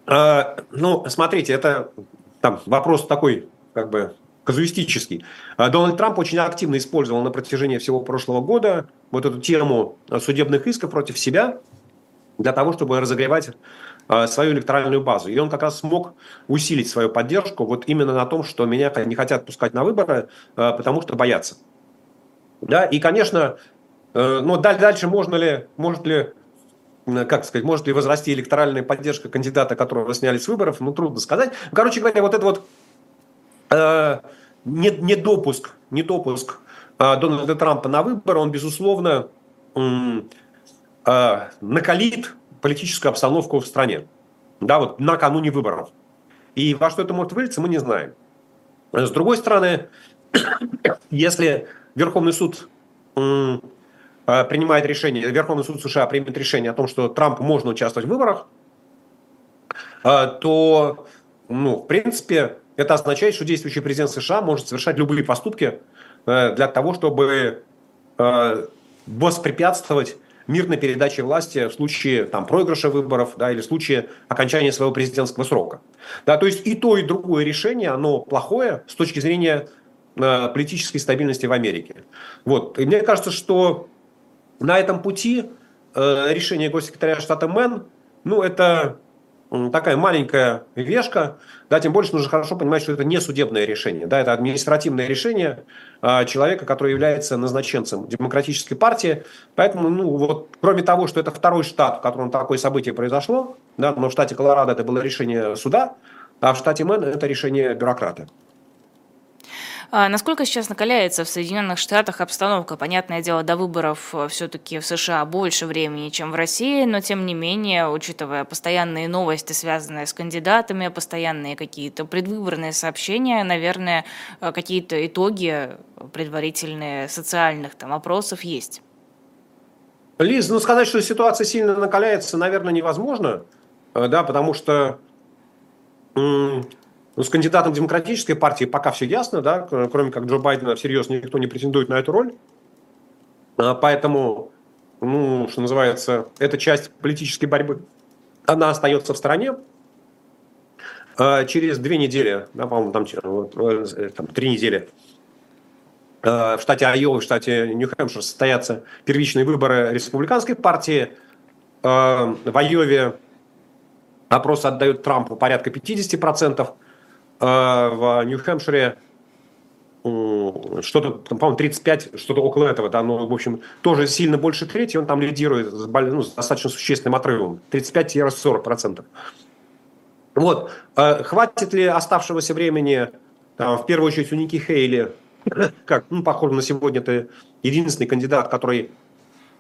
Э, ну, смотрите, это там вопрос такой, как бы казуистический. А Дональд Трамп очень активно использовал на протяжении всего прошлого года вот эту тему судебных исков против себя для того, чтобы разогревать а, свою электоральную базу. И он как раз смог усилить свою поддержку вот именно на том, что меня не хотят пускать на выборы, а, потому что боятся. Да, и, конечно, э, но дальше можно ли, может ли как сказать, может ли возрасти электоральная поддержка кандидата, которого сняли с выборов, ну, трудно сказать. Короче говоря, вот это вот э, недопуск, недопуск а, Дональда Трампа на выборы, он, безусловно, а, накалит политическую обстановку в стране. Да, вот накануне выборов. И во что это может вылиться, мы не знаем. С другой стороны, если Верховный суд принимает решение, Верховный суд США примет решение о том, что Трампу можно участвовать в выборах, то, ну, в принципе, это означает, что действующий президент США может совершать любые поступки э, для того, чтобы э, воспрепятствовать мирной передаче власти в случае там, проигрыша выборов да, или в случае окончания своего президентского срока. Да, то есть и то, и другое решение, оно плохое с точки зрения э, политической стабильности в Америке. Вот. И мне кажется, что на этом пути э, решение госсекретаря штата Мэн, ну, это такая маленькая вешка, да, тем больше нужно хорошо понимать, что это не судебное решение, да, это административное решение а, человека, который является назначенцем демократической партии, поэтому, ну, вот, кроме того, что это второй штат, в котором такое событие произошло, да, но в штате Колорадо это было решение суда, а в штате Мэн это решение бюрократа. А насколько сейчас накаляется в Соединенных Штатах обстановка? Понятное дело, до выборов э, все-таки в США больше времени, чем в России, но тем не менее, учитывая постоянные новости, связанные с кандидатами, постоянные какие-то предвыборные сообщения, наверное, э, какие-то итоги предварительные социальных там опросов есть. Лиз, ну сказать, что ситуация сильно накаляется, наверное, невозможно, э, да, потому что ну, с кандидатом демократической партии пока все ясно, да, кроме как Джо Байдена всерьез никто не претендует на эту роль. А, поэтому, ну, что называется, эта часть политической борьбы, она остается в стороне. А, через две недели, да, по-моему, там, э, там три недели, а, в штате Айова, в штате Нью-Хэмпшир состоятся первичные выборы республиканской партии. В Айове опрос отдают Трампу порядка 50%. А, в Нью-Хэмпшире что-то, по-моему, 35, что-то около этого, да, но, в общем, тоже сильно больше трети, он там лидирует с, ну, с достаточно существенным отрывом, 35-40%. Вот, а, хватит ли оставшегося времени, там, в первую очередь, у Ники Хейли, как, ну, похоже, на сегодня это единственный кандидат, который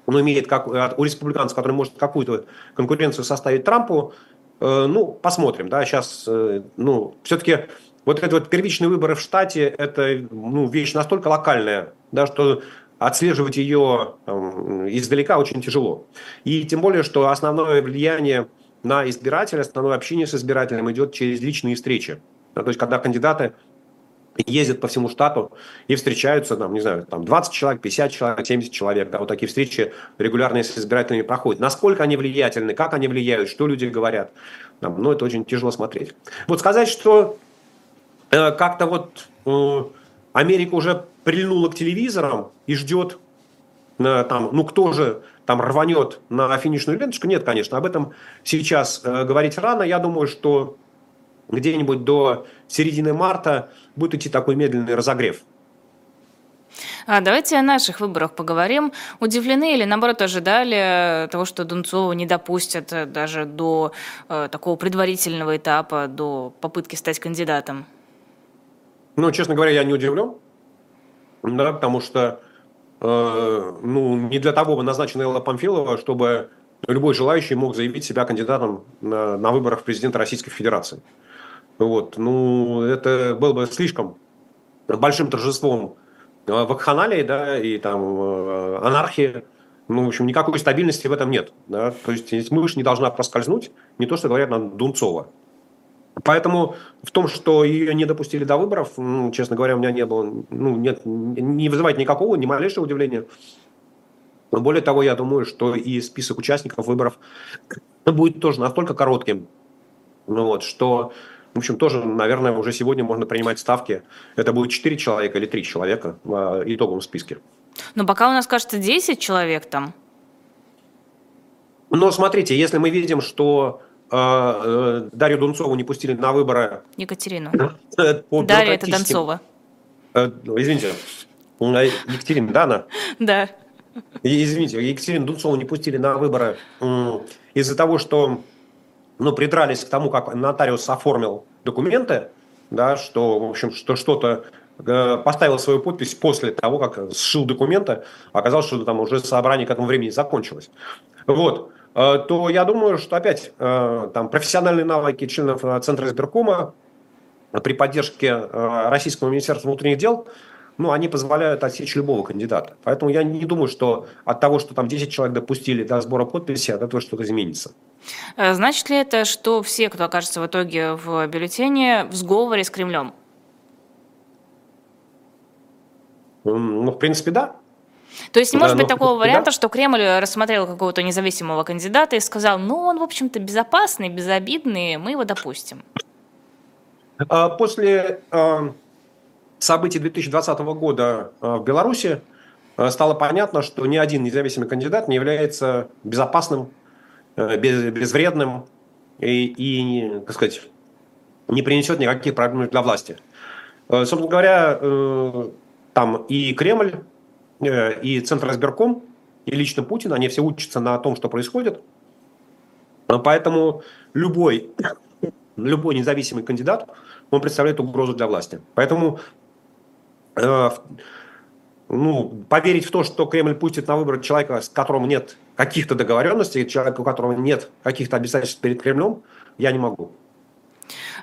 ну, имеет как, у республиканцев, который может какую-то конкуренцию составить Трампу, ну, посмотрим, да, сейчас, э, ну, все-таки вот это вот первичные выборы в штате, это, ну, вещь настолько локальная, да, что отслеживать ее там, издалека очень тяжело. И тем более, что основное влияние на избирателя, основное общение с избирателем идет через личные встречи. Да, то есть, когда кандидаты ездят по всему штату и встречаются, там, не знаю, там 20 человек, 50 человек, 70 человек. Да, вот такие встречи регулярно с избирателями проходят. Насколько они влиятельны, как они влияют, что люди говорят. Там, ну, это очень тяжело смотреть. Вот сказать, что э, как-то вот э, Америка уже прильнула к телевизорам и ждет, э, там, ну, кто же там рванет на финишную ленточку, нет, конечно, об этом сейчас э, говорить рано. Я думаю, что где-нибудь до середины марта будет идти такой медленный разогрев. А давайте о наших выборах поговорим. Удивлены или, наоборот, ожидали того, что Дунцову не допустят э, даже до э, такого предварительного этапа, до попытки стать кандидатом? Ну, честно говоря, я не удивлен, да, потому что э, ну, не для того назначена Элла Памфилова, чтобы любой желающий мог заявить себя кандидатом на, на выборах президента Российской Федерации. Вот. Ну, это было бы слишком большим торжеством вакханалии, да, и там э, анархии. Ну, в общем, никакой стабильности в этом нет. Да? То есть мышь не должна проскользнуть, не то, что говорят на Дунцова. Поэтому в том, что ее не допустили до выборов, ну, честно говоря, у меня не было, ну, нет, не вызывает никакого, ни малейшего удивления. Но более того, я думаю, что и список участников выборов будет тоже настолько коротким, ну, вот, что в общем, тоже, наверное, уже сегодня можно принимать ставки. Это будет 4 человека или 3 человека в э, итоговом списке. Но пока у нас, кажется, 10 человек там. Но смотрите, если мы видим, что э, э, Дарью Дунцову не пустили на выборы... Екатерину. Дарья это Донцова. Э, извините. Екатерина, да, она? Да. Извините, Екатерину Дунцову не пустили на выборы из-за того, что ну, придрались к тому, как нотариус оформил документы, да, что, в общем, что что-то э, поставил свою подпись после того, как сшил документы, оказалось, что там уже собрание к этому времени закончилось. Вот э, то я думаю, что опять э, там профессиональные навыки членов Центра избиркома при поддержке Российского Министерства внутренних дел ну, они позволяют отсечь любого кандидата. Поэтому я не думаю, что от того, что там 10 человек допустили до сбора подписи, от этого что-то изменится. Э, значит ли это, что все, кто окажется в итоге в бюллетене, в сговоре с Кремлем? Ну, в принципе, да. То есть не может да, быть ну, такого варианта, да. что Кремль рассмотрел какого-то независимого кандидата и сказал, ну, он, в общем-то, безопасный, безобидный, мы его допустим. А после а, событий 2020 года э, в Беларуси э, стало понятно, что ни один независимый кандидат не является безопасным, э, без, безвредным и, и, так сказать, не принесет никаких проблем для власти. Собственно говоря, там и Кремль, и Центр избирком, и лично Путин, они все учатся на том, что происходит. Поэтому любой, любой независимый кандидат, он представляет угрозу для власти. Поэтому ну, поверить в то, что Кремль пустит на выборы человека, с которым нет каких-то договоренностей, человека, у которого нет каких-то обязательств перед Кремлем, я не могу.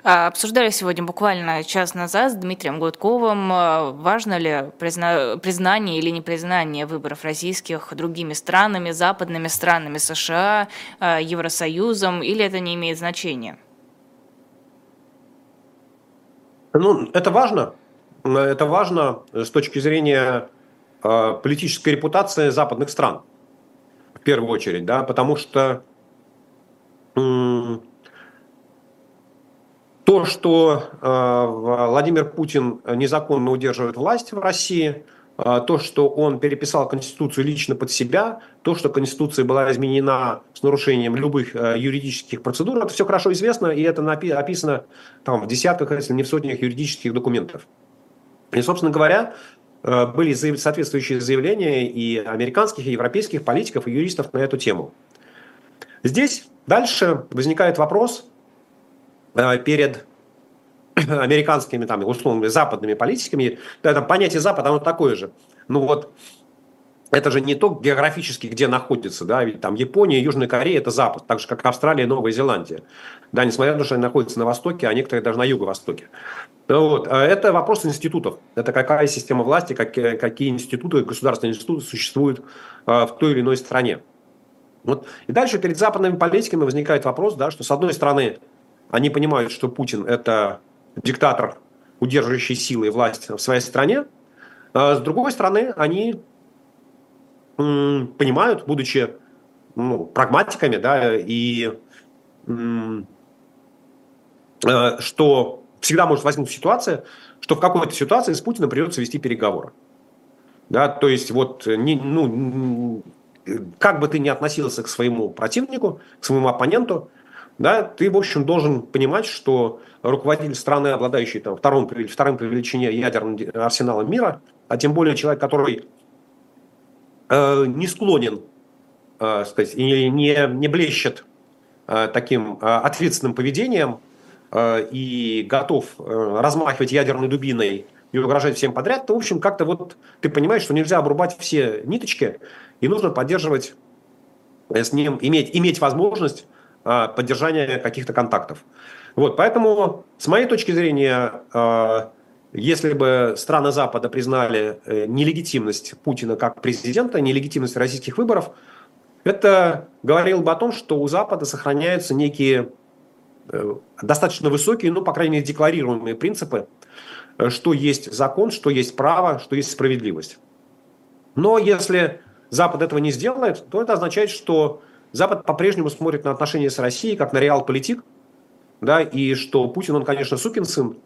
А, обсуждали сегодня буквально час назад с Дмитрием Гудковым, а, важно ли призна... признание или непризнание выборов российских другими странами, западными странами США, а, Евросоюзом, или это не имеет значения? Ну, это важно. Это важно с точки зрения политической репутации западных стран, в первую очередь, да, потому что то, что э, Владимир Путин незаконно удерживает власть в России, э, то, что он переписал Конституцию лично под себя, то, что Конституция была изменена с нарушением любых юридических процедур, это все хорошо известно, и это описано там, в десятках, если не в сотнях юридических документов. И, собственно говоря, были соответствующие заявления и американских, и европейских политиков, и юристов на эту тему. Здесь дальше возникает вопрос, Э, перед американскими, там, условными западными политиками, это понятие Запада, оно такое же. Ну вот, это же не то географически, где находится, да, ведь там Япония, Южная Корея – это Запад, так же, как Австралия и Новая Зеландия. Да, несмотря на то, что они находятся на Востоке, а некоторые даже на Юго-Востоке. Вот. А это вопрос институтов. Это какая система власти, какие, какие институты, государственные институты существуют а, в той или иной стране. Вот. И дальше перед западными политиками возникает вопрос, да, что с одной стороны они понимают, что Путин – это диктатор, удерживающий силы и власть в своей стране. А с другой стороны, они понимают, будучи ну, прагматиками, да, и э, что всегда может возникнуть ситуация, что в какой-то ситуации с Путиным придется вести переговоры. Да, то есть вот не, ну, как бы ты ни относился к своему противнику, к своему оппоненту, да, ты, в общем, должен понимать, что руководитель страны, обладающий там, вторым, вторым по величине ядерным арсеналом мира, а тем более человек, который не склонен, э, сказать, не, не блещет э, таким э, ответственным поведением э, и готов э, размахивать ядерной дубиной и угрожать всем подряд, то, в общем, как-то вот ты понимаешь, что нельзя обрубать все ниточки, и нужно поддерживать с ним, иметь, иметь возможность поддержания каких-то контактов. Вот, поэтому, с моей точки зрения, если бы страны Запада признали э, нелегитимность Путина как президента, нелегитимность российских выборов, это говорило бы о том, что у Запада сохраняются некие э, достаточно высокие, ну, по крайней мере, декларируемые принципы, э, что есть закон, что есть право, что есть справедливость. Но если Запад этого не сделает, то это означает, что Запад по-прежнему смотрит на отношения с Россией как на реал-политик, да, и что Путин, он, конечно, сукин сын,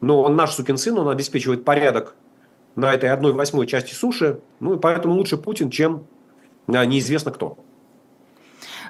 но он наш сукин сын, он обеспечивает порядок на этой одной восьмой части суши, ну и поэтому лучше Путин, чем а, неизвестно кто.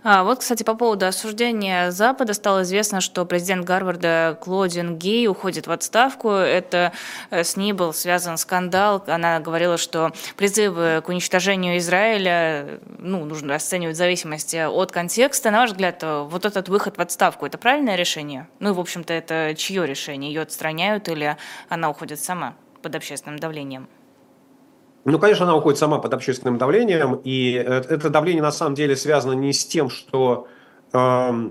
А, вот, кстати, по поводу осуждения Запада стало известно, что президент Гарварда Клодин Гей уходит в отставку. Это э, с ней был связан скандал. Она говорила, что призывы к уничтожению Израиля ну, нужно расценивать в зависимости от контекста. На ваш взгляд, вот этот выход в отставку – это правильное решение? Ну и, в общем-то, это чье решение? Ее отстраняют или она уходит сама под общественным давлением? Ну, конечно, она уходит сама под общественным давлением, и это давление на самом деле связано не с тем, что э,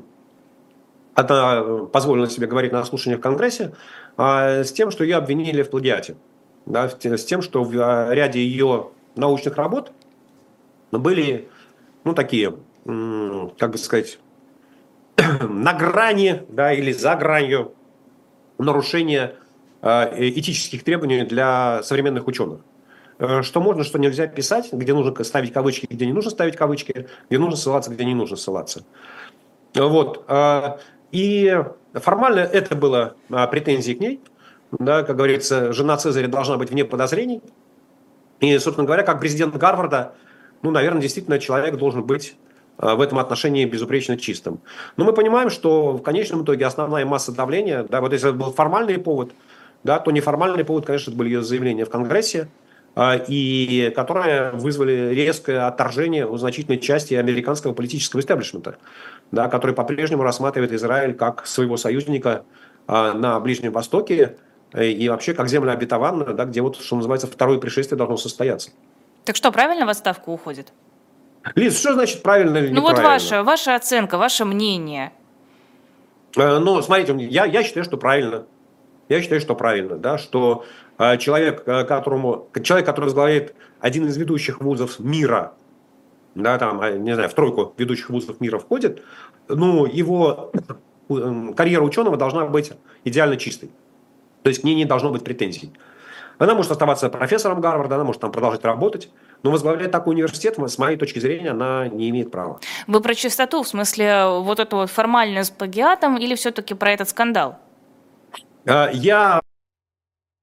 она позволила себе говорить на слушаниях в Конгрессе, а с тем, что ее обвинили в плагиате. Да, с тем, что в ряде ее научных работ были, ну, такие, как бы сказать, на грани, да, или за гранью нарушения э, этических требований для современных ученых. Э, что можно, что нельзя писать, где нужно ставить кавычки, где не нужно ставить кавычки, где нужно ссылаться, где не нужно ссылаться. Вот. Э, и формально это было э, претензии к ней. Да, как говорится, жена Цезаря должна быть вне подозрений. И, собственно говоря, как президент Гарварда, ну, наверное, действительно человек должен быть в этом отношении безупречно чистым. Но мы понимаем, что в конечном итоге основная масса давления, да, вот если это был формальный повод, да, то неформальный повод, конечно, были ее заявления в Конгрессе, а, и которые вызвали резкое отторжение у значительной части американского политического истеблишмента, да, который по-прежнему рассматривает Израиль как своего союзника а, на Ближнем Востоке и вообще как земля обетованная, да, где вот, что называется, второе пришествие должно состояться. Так что, правильно в отставку уходит? Лиз, что значит правильно или Ну вот ваша, ваша оценка, ваше мнение. Э, ну, смотрите, я, я считаю, что правильно. Я считаю, что правильно, да, что э, человек, э, которому, человек, который возглавляет один из ведущих вузов мира, да, там, не знаю, в тройку ведущих вузов мира входит, ну, его карьера ученого должна быть идеально чистой. То есть к ней не должно быть претензий. Она может оставаться профессором Гарварда, она может там продолжать работать, но возглавлять такой университет, с моей точки зрения, она не имеет права. Вы про чистоту, в смысле вот эту вот формальную с плагиатом или все-таки про этот скандал? А, я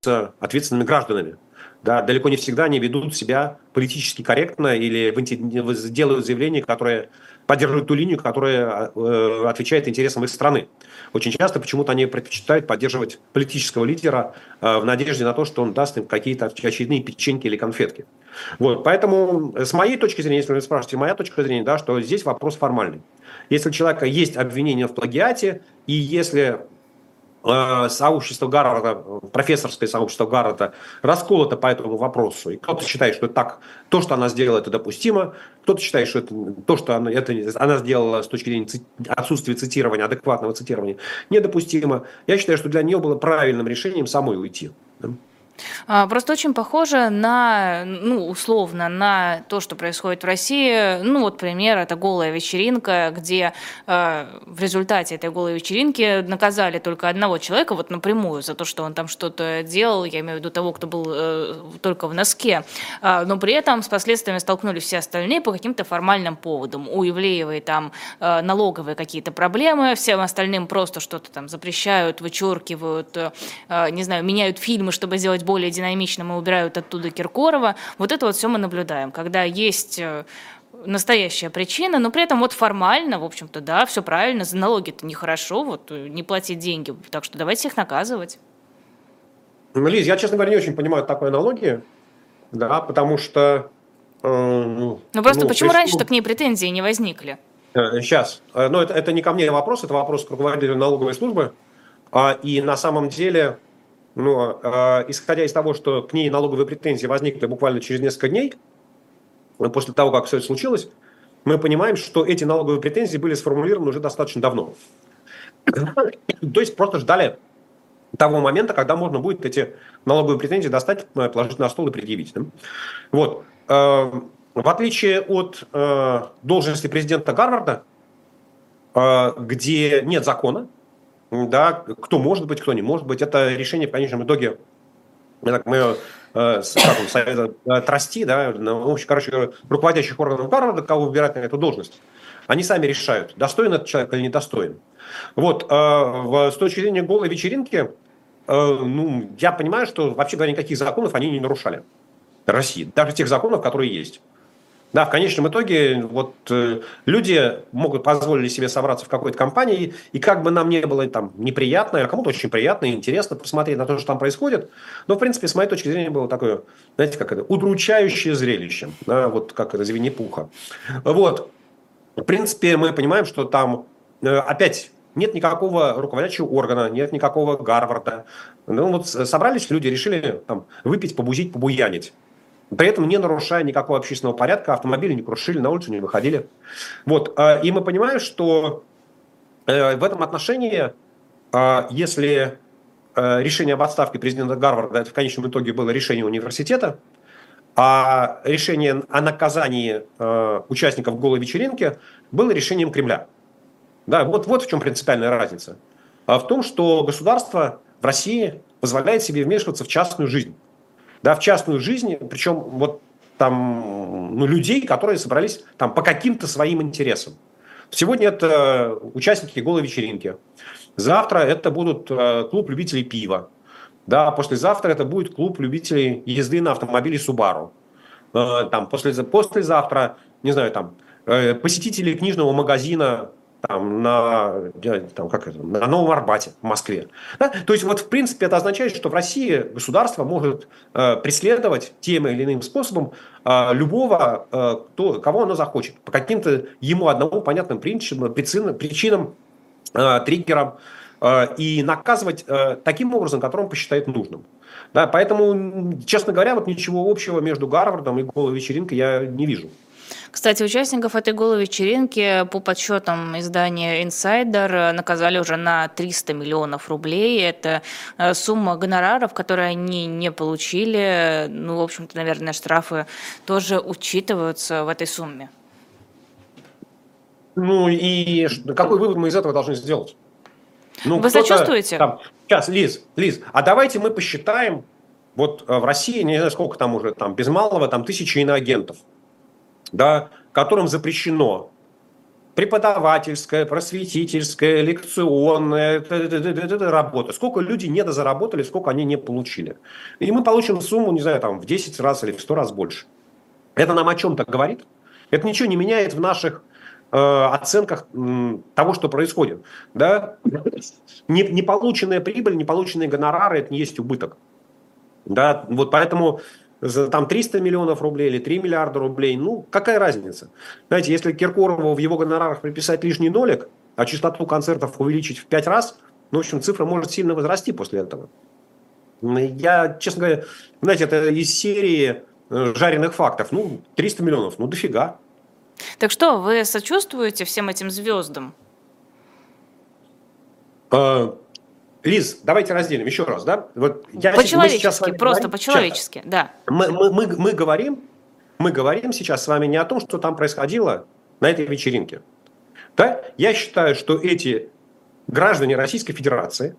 с ответственными гражданами. Да, далеко не всегда они ведут себя политически корректно или делают заявления, которые поддерживают ту линию, которая э, отвечает интересам их страны. Очень часто почему-то они предпочитают поддерживать политического лидера э, в надежде на то, что он даст им какие-то очередные печеньки или конфетки. Вот, поэтому с моей точки зрения, если вы спрашиваете, моя точка зрения, да, что здесь вопрос формальный. Если у человека есть обвинение в плагиате, и если Э, сообщество Гарварда, профессорское сообщество Гарварда расколото по этому вопросу. И кто-то считает, что так, то, что она сделала, это допустимо. Кто-то считает, что это, то, что она, это, она сделала с точки зрения отсутствия цитирования, адекватного цитирования, недопустимо. Я считаю, что для нее было правильным решением самой уйти. А, просто очень похоже на, ну, условно, на то, что происходит в России. Ну, вот пример, это голая вечеринка, где э, в результате этой голой вечеринки наказали только одного человека, вот напрямую, за то, что он там что-то делал, я имею в виду того, кто был э, только в носке. Э, но при этом с последствиями столкнулись все остальные по каким-то формальным поводам. У Ивлеевой там э, налоговые какие-то проблемы, всем остальным просто что-то там запрещают, вычеркивают, э, не знаю, меняют фильмы, чтобы сделать более динамичным и убирают оттуда Киркорова. Вот это вот все мы наблюдаем, когда есть э, настоящая причина, но при этом вот формально, в общем-то, да, все правильно, за налоги-то нехорошо, вот э, не платить деньги, так что давайте их наказывать. Ну, Лиз, я, честно говоря, не очень понимаю такой аналогии, да, потому что... Э, ну, просто ну, почему есть, раньше-то ну, к ней претензии не возникли? Сейчас. Э, но это, это не ко мне вопрос, это вопрос к руководителю налоговой службы. А, и на самом деле но э, исходя из того, что к ней налоговые претензии возникли буквально через несколько дней, э, после того, как все это случилось, мы понимаем, что эти налоговые претензии были сформулированы уже достаточно давно. То есть просто ждали того момента, когда можно будет эти налоговые претензии достать, э, положить на стол и предъявить. Вот. Э, в отличие от должности президента Гарварда, где нет закона, да, кто может быть, кто не может быть. Это решение в конечном итоге, мы э, совета э, трасти, да, ну, короче, руководящих органов Гарварда, кого выбирать на эту должность, они сами решают, достоин этот человек или недостоин. Вот, э, в, с точки зрения голой вечеринки, э, ну, я понимаю, что, вообще говоря, никаких законов они не нарушали. России, даже тех законов, которые есть. Да, в конечном итоге вот э, люди могут позволить себе собраться в какой-то компании, и как бы нам не было там неприятно, а кому-то очень приятно и интересно посмотреть на то, что там происходит, но, в принципе, с моей точки зрения, было такое, знаете, как это, удручающее зрелище, да, вот как это, Винни-Пуха. Вот, в принципе, мы понимаем, что там э, опять нет никакого руководящего органа, нет никакого Гарварда. Ну вот собрались люди, решили там выпить, побузить, побуянить. При этом не нарушая никакого общественного порядка, автомобили не крушили, на улицу не выходили. Вот. А, и мы понимаем, что э, в этом отношении, а, если э, решение об отставке президента Гарварда, в конечном итоге было решение университета, а решение о наказании э, участников голой вечеринки было решением Кремля. Да, вот, вот в чем принципиальная разница. А в том, что государство в России позволяет себе вмешиваться в частную жизнь да, в частную жизнь, причем вот там ну, людей, которые собрались там по каким-то своим интересам. Сегодня это участники голой вечеринки. Завтра это будут э, клуб любителей пива. Да, послезавтра это будет клуб любителей езды на автомобиле Subaru. Э, там, после, послезавтра, не знаю, там, э, посетители книжного магазина там, на, там, как это, на Новом Арбате в Москве. Да? То есть, вот, в принципе, это означает, что в России государство может э, преследовать тем или иным способом э, любого, э, кто, кого оно захочет, по каким-то ему одному понятным причинам, причинам, э, триггерам. и наказывать таким образом, которым посчитает нужным. Да, поэтому, честно говоря, вот ничего общего между Гарвардом и голой вечеринкой я не вижу. Кстати, участников этой голой вечеринки по подсчетам издания Insider наказали уже на 300 миллионов рублей. Это э, сумма гонораров, которые они не получили. Ну, в общем-то, наверное, штрафы тоже учитываются в этой сумме. Ну и какой вывод мы из этого должны сделать? Ну, Вы сочувствуете? Там, сейчас, Лиз, Лиз, а давайте мы посчитаем, вот э, в России, не знаю, сколько там уже, там без малого, там тысячи иноагентов да, которым запрещено преподавательская, просветительская, лекционная работа. Сколько люди недозаработали, сколько они не получили. И мы получим сумму, не знаю, там, в 10 раз или в 100 раз больше. Это нам о чем-то говорит? Это ничего не меняет в наших э, оценках э, того, что происходит. Да? Не, не полученная прибыль, не полученные гонорары – это не есть убыток. Да? Вот поэтому за там 300 миллионов рублей или 3 миллиарда рублей, ну, какая разница? Знаете, если Киркорову в его гонорарах приписать лишний нолик, а частоту концертов увеличить в 5 раз, ну, в общем, цифра может сильно возрасти после этого. Я, честно говоря, знаете, это из серии э, жареных фактов. Ну, 300 миллионов, ну, дофига. Так что, вы сочувствуете всем этим звездам? А, Лиз, давайте разделим еще раз, да? Вот я, по-человечески, просто по-человечески, да. Мы, мы, мы, мы, говорим, мы говорим сейчас с вами не о том, что там происходило на этой вечеринке. Да? Я считаю, что эти граждане Российской Федерации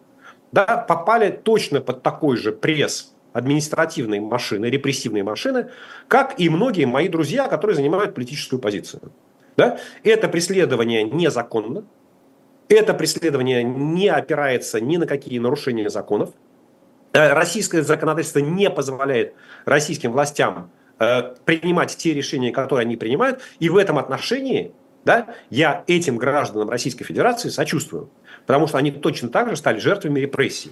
да, попали точно под такой же пресс административной машины, репрессивной машины, как и многие мои друзья, которые занимают политическую позицию. Да? Это преследование незаконно, это преследование не опирается ни на какие нарушения законов. Э, российское законодательство не позволяет российским властям э, принимать те решения, которые они принимают. И в этом отношении да, я этим гражданам Российской Федерации сочувствую. Потому что они точно так же стали жертвами репрессий.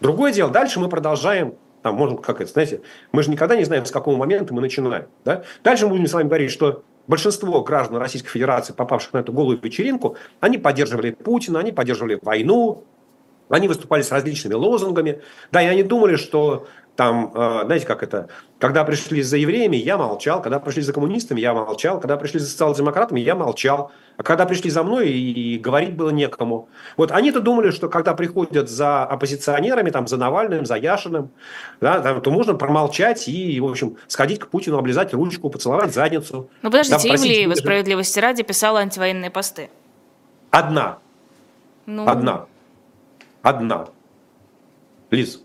Другое дело, дальше мы продолжаем там, можем, как это, знаете, мы же никогда не знаем, с какого момента мы начинаем. Да? Дальше мы будем с вами говорить, что большинство граждан Российской Федерации, попавших на эту голую вечеринку, они поддерживали Путина, они поддерживали войну, они выступали с различными лозунгами. Да, и они думали, что там, э, знаете, как это, когда пришли за евреями, я молчал, когда пришли за коммунистами, я молчал, когда пришли за социал-демократами, я молчал, а когда пришли за мной, и говорить было некому. Вот они-то думали, что когда приходят за оппозиционерами, там, за Навальным, за Яшиным, да, там, то можно промолчать и, в общем, сходить к Путину, облизать ручку, поцеловать задницу. Ну, подождите, да, Ивлеева, справедливости ради, писала антивоенные посты. Одна. Ну... Одна. Одна. Лиз,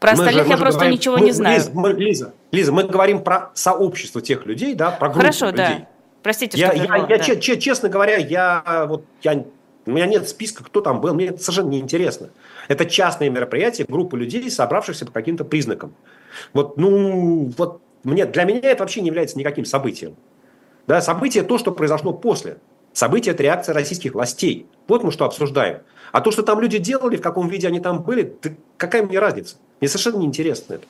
про остальных же, я просто говорим, ничего мы, не знаю. Лиза мы, Лиза, Лиза, мы говорим про сообщество тех людей, да, про группу Хорошо, людей. да. Простите, я, что я, я, да. я, честно говоря, я вот я у меня нет списка, кто там был, мне это совершенно неинтересно. Это частное мероприятие, группа людей, собравшихся по каким-то признакам. Вот, ну, вот мне, для меня это вообще не является никаким событием. Да, событие то, что произошло после. Событие – это реакция российских властей. Вот мы что обсуждаем. А то, что там люди делали, в каком виде они там были, какая мне разница? Мне совершенно неинтересно это.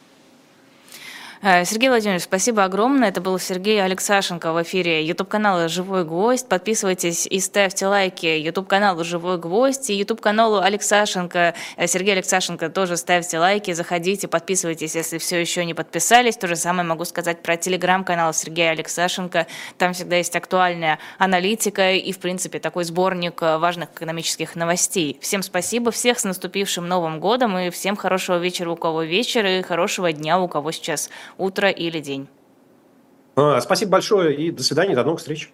Э, Сергей Владимирович, спасибо огромное. Это был Сергей Алексашенко в эфире YouTube-канала «Живой гвоздь». Подписывайтесь и ставьте лайки YouTube-каналу «Живой гвоздь» и YouTube-каналу Алексашенко. Э, Сергей Алексашенко тоже ставьте лайки, заходите, подписывайтесь, если все еще не подписались. То же самое могу сказать про телеграм-канал Сергея Алексашенко. Там всегда есть актуальная аналитика и, в принципе, такой сборник э, важных экономических новостей. Всем спасибо, всех с наступившим Новым годом и всем хорошего вечера, у кого вечер, и хорошего дня, у кого сейчас утро или день. А, спасибо большое и до свидания, до новых встреч.